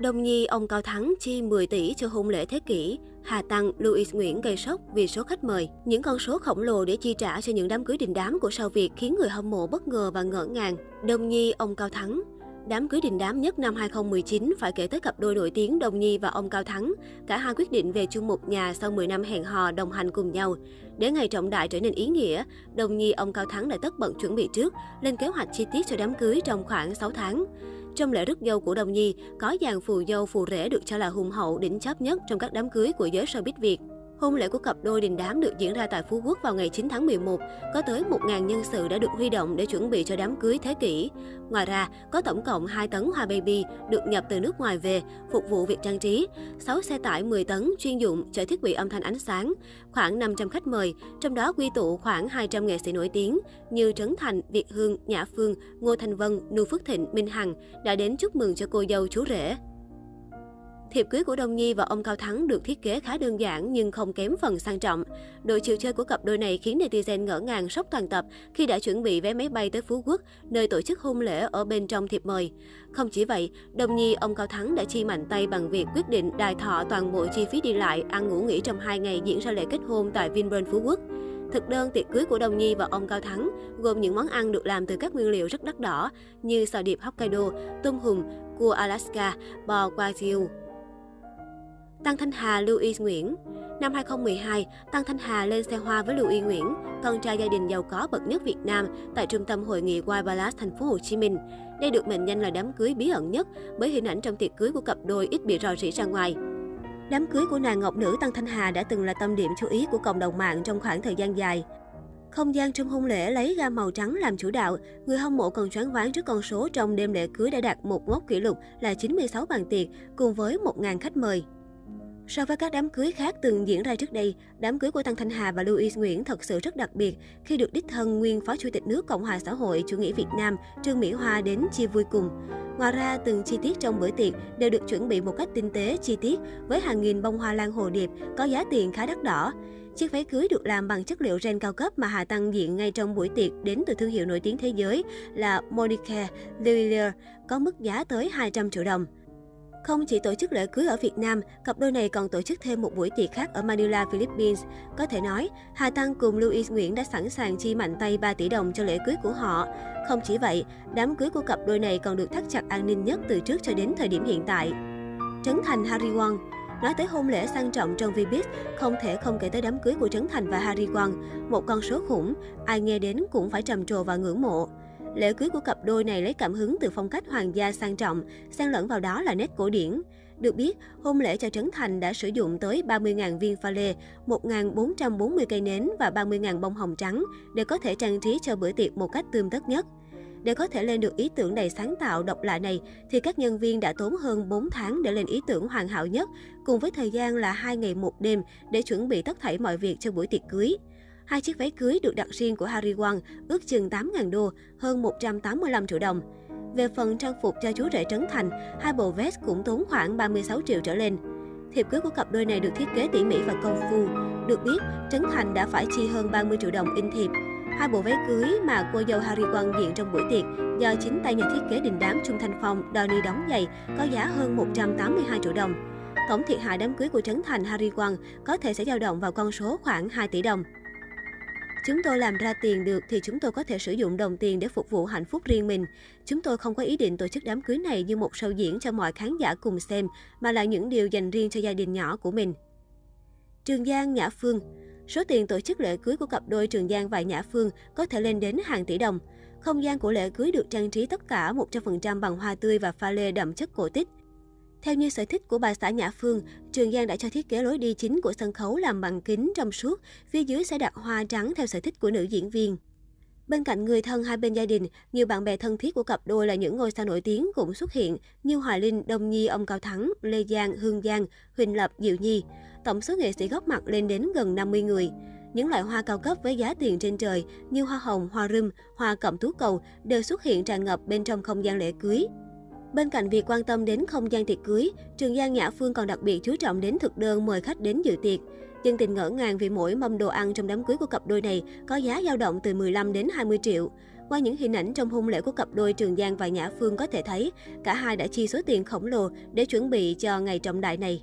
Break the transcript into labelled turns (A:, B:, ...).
A: Đồng Nhi, ông Cao Thắng chi 10 tỷ cho hôn lễ thế kỷ. Hà Tăng, Louis Nguyễn gây sốc vì số khách mời. Những con số khổng lồ để chi trả cho những đám cưới đình đám của sao Việt khiến người hâm mộ bất ngờ và ngỡ ngàng. Đồng Nhi, ông Cao Thắng Đám cưới đình đám nhất năm 2019 phải kể tới cặp đôi nổi tiếng Đồng Nhi và ông Cao Thắng. Cả hai quyết định về chung một nhà sau 10 năm hẹn hò đồng hành cùng nhau. Để ngày trọng đại trở nên ý nghĩa, Đồng Nhi ông Cao Thắng đã tất bận chuẩn bị trước, lên kế hoạch chi tiết cho đám cưới trong khoảng 6 tháng. Trong lễ rước dâu của Đồng Nhi, có dàn phù dâu phù rể được cho là hùng hậu đỉnh chóp nhất trong các đám cưới của giới showbiz Việt. Hôn lễ của cặp đôi đình đám được diễn ra tại Phú Quốc vào ngày 9 tháng 11. Có tới 1.000 nhân sự đã được huy động để chuẩn bị cho đám cưới thế kỷ. Ngoài ra, có tổng cộng 2 tấn hoa baby được nhập từ nước ngoài về, phục vụ việc trang trí, 6 xe tải 10 tấn chuyên dụng chở thiết bị âm thanh ánh sáng, khoảng 500 khách mời, trong đó quy tụ khoảng 200 nghệ sĩ nổi tiếng như Trấn Thành, Việt Hương, Nhã Phương, Ngô Thanh Vân, Nưu Phước Thịnh, Minh Hằng đã đến chúc mừng cho cô dâu chú rể. Thiệp cưới của Đông Nhi và ông Cao Thắng được thiết kế khá đơn giản nhưng không kém phần sang trọng. Độ chiều chơi của cặp đôi này khiến netizen ngỡ ngàng sốc toàn tập khi đã chuẩn bị vé máy bay tới Phú Quốc, nơi tổ chức hôn lễ ở bên trong thiệp mời. Không chỉ vậy, Đông Nhi, ông Cao Thắng đã chi mạnh tay bằng việc quyết định đài thọ toàn bộ chi phí đi lại, ăn ngủ nghỉ trong hai ngày diễn ra lễ kết hôn tại Vinpearl Phú Quốc. Thực đơn tiệc cưới của Đông Nhi và ông Cao Thắng gồm những món ăn được làm từ các nguyên liệu rất đắt đỏ như sò điệp Hokkaido, tôm hùm, cua Alaska, bò Wagyu, Tăng Thanh Hà, Lưu Y Nguyễn Năm 2012, Tăng Thanh Hà lên xe hoa với Lưu Y Nguyễn, con trai gia đình giàu có bậc nhất Việt Nam tại trung tâm hội nghị White Palace, thành phố Hồ Chí Minh. Đây được mệnh danh là đám cưới bí ẩn nhất bởi hình ảnh trong tiệc cưới của cặp đôi ít bị rò rỉ ra ngoài. Đám cưới của nàng ngọc nữ Tăng Thanh Hà đã từng là tâm điểm chú ý của cộng đồng mạng trong khoảng thời gian dài. Không gian trong hôn lễ lấy ga màu trắng làm chủ đạo, người hâm mộ còn choáng váng trước con số trong đêm lễ cưới đã đạt một mốc kỷ lục là 96 bàn tiệc cùng với 1.000 khách mời. So với các đám cưới khác từng diễn ra trước đây, đám cưới của Tăng Thanh Hà và Louis Nguyễn thật sự rất đặc biệt khi được đích thân nguyên Phó Chủ tịch nước Cộng hòa xã hội chủ nghĩa Việt Nam Trương Mỹ Hoa đến chia vui cùng. Ngoài ra, từng chi tiết trong bữa tiệc đều được chuẩn bị một cách tinh tế, chi tiết với hàng nghìn bông hoa lan hồ điệp có giá tiền khá đắt đỏ. Chiếc váy cưới được làm bằng chất liệu ren cao cấp mà Hà Tăng diện ngay trong buổi tiệc đến từ thương hiệu nổi tiếng thế giới là Monica Lillier, có mức giá tới 200 triệu đồng. Không chỉ tổ chức lễ cưới ở Việt Nam, cặp đôi này còn tổ chức thêm một buổi tiệc khác ở Manila, Philippines. Có thể nói, Hà Tăng cùng Louis Nguyễn đã sẵn sàng chi mạnh tay 3 tỷ đồng cho lễ cưới của họ. Không chỉ vậy, đám cưới của cặp đôi này còn được thắt chặt an ninh nhất từ trước cho đến thời điểm hiện tại. Trấn Thành Harry Won Nói tới hôn lễ sang trọng trong Vbiz, không thể không kể tới đám cưới của Trấn Thành và Harry Won. Một con số khủng, ai nghe đến cũng phải trầm trồ và ngưỡng mộ. Lễ cưới của cặp đôi này lấy cảm hứng từ phong cách hoàng gia sang trọng, xen lẫn vào đó là nét cổ điển. Được biết, hôn lễ cho Trấn Thành đã sử dụng tới 30.000 viên pha lê, 1.440 cây nến và 30.000 bông hồng trắng để có thể trang trí cho bữa tiệc một cách tươm tất nhất. Để có thể lên được ý tưởng đầy sáng tạo độc lạ này, thì các nhân viên đã tốn hơn 4 tháng để lên ý tưởng hoàn hảo nhất, cùng với thời gian là 2 ngày một đêm để chuẩn bị tất thảy mọi việc cho buổi tiệc cưới. Hai chiếc váy cưới được đặt riêng của Harry Won ước chừng 8.000 đô, hơn 185 triệu đồng. Về phần trang phục cho chú rể Trấn Thành, hai bộ vest cũng tốn khoảng 36 triệu trở lên. Thiệp cưới của cặp đôi này được thiết kế tỉ mỉ và công phu. Được biết, Trấn Thành đã phải chi hơn 30 triệu đồng in thiệp. Hai bộ váy cưới mà cô dâu Harry Won diện trong buổi tiệc do chính tay nhà thiết kế đình đám Trung Thanh Phong Donny đóng giày có giá hơn 182 triệu đồng. Tổng thiệt hại đám cưới của Trấn Thành Harry Won có thể sẽ dao động vào con số khoảng 2 tỷ đồng. Chúng tôi làm ra tiền được thì chúng tôi có thể sử dụng đồng tiền để phục vụ hạnh phúc riêng mình. Chúng tôi không có ý định tổ chức đám cưới này như một show diễn cho mọi khán giả cùng xem, mà là những điều dành riêng cho gia đình nhỏ của mình. Trường Giang, Nhã Phương Số tiền tổ chức lễ cưới của cặp đôi Trường Giang và Nhã Phương có thể lên đến hàng tỷ đồng. Không gian của lễ cưới được trang trí tất cả 100% bằng hoa tươi và pha lê đậm chất cổ tích. Theo như sở thích của bà xã Nhã Phương, Trường Giang đã cho thiết kế lối đi chính của sân khấu làm bằng kính trong suốt, phía dưới sẽ đặt hoa trắng theo sở thích của nữ diễn viên. Bên cạnh người thân hai bên gia đình, nhiều bạn bè thân thiết của cặp đôi là những ngôi sao nổi tiếng cũng xuất hiện như Hòa Linh, Đông Nhi, ông Cao Thắng, Lê Giang, Hương Giang, Huỳnh Lập, Diệu Nhi. Tổng số nghệ sĩ góp mặt lên đến gần 50 người. Những loại hoa cao cấp với giá tiền trên trời như hoa hồng, hoa râm, hoa cẩm tú cầu đều xuất hiện tràn ngập bên trong không gian lễ cưới. Bên cạnh việc quan tâm đến không gian tiệc cưới, Trường Giang Nhã Phương còn đặc biệt chú trọng đến thực đơn mời khách đến dự tiệc. Dân tình ngỡ ngàng vì mỗi mâm đồ ăn trong đám cưới của cặp đôi này có giá dao động từ 15 đến 20 triệu. Qua những hình ảnh trong hôn lễ của cặp đôi Trường Giang và Nhã Phương có thể thấy, cả hai đã chi số tiền khổng lồ để chuẩn bị cho ngày trọng đại này.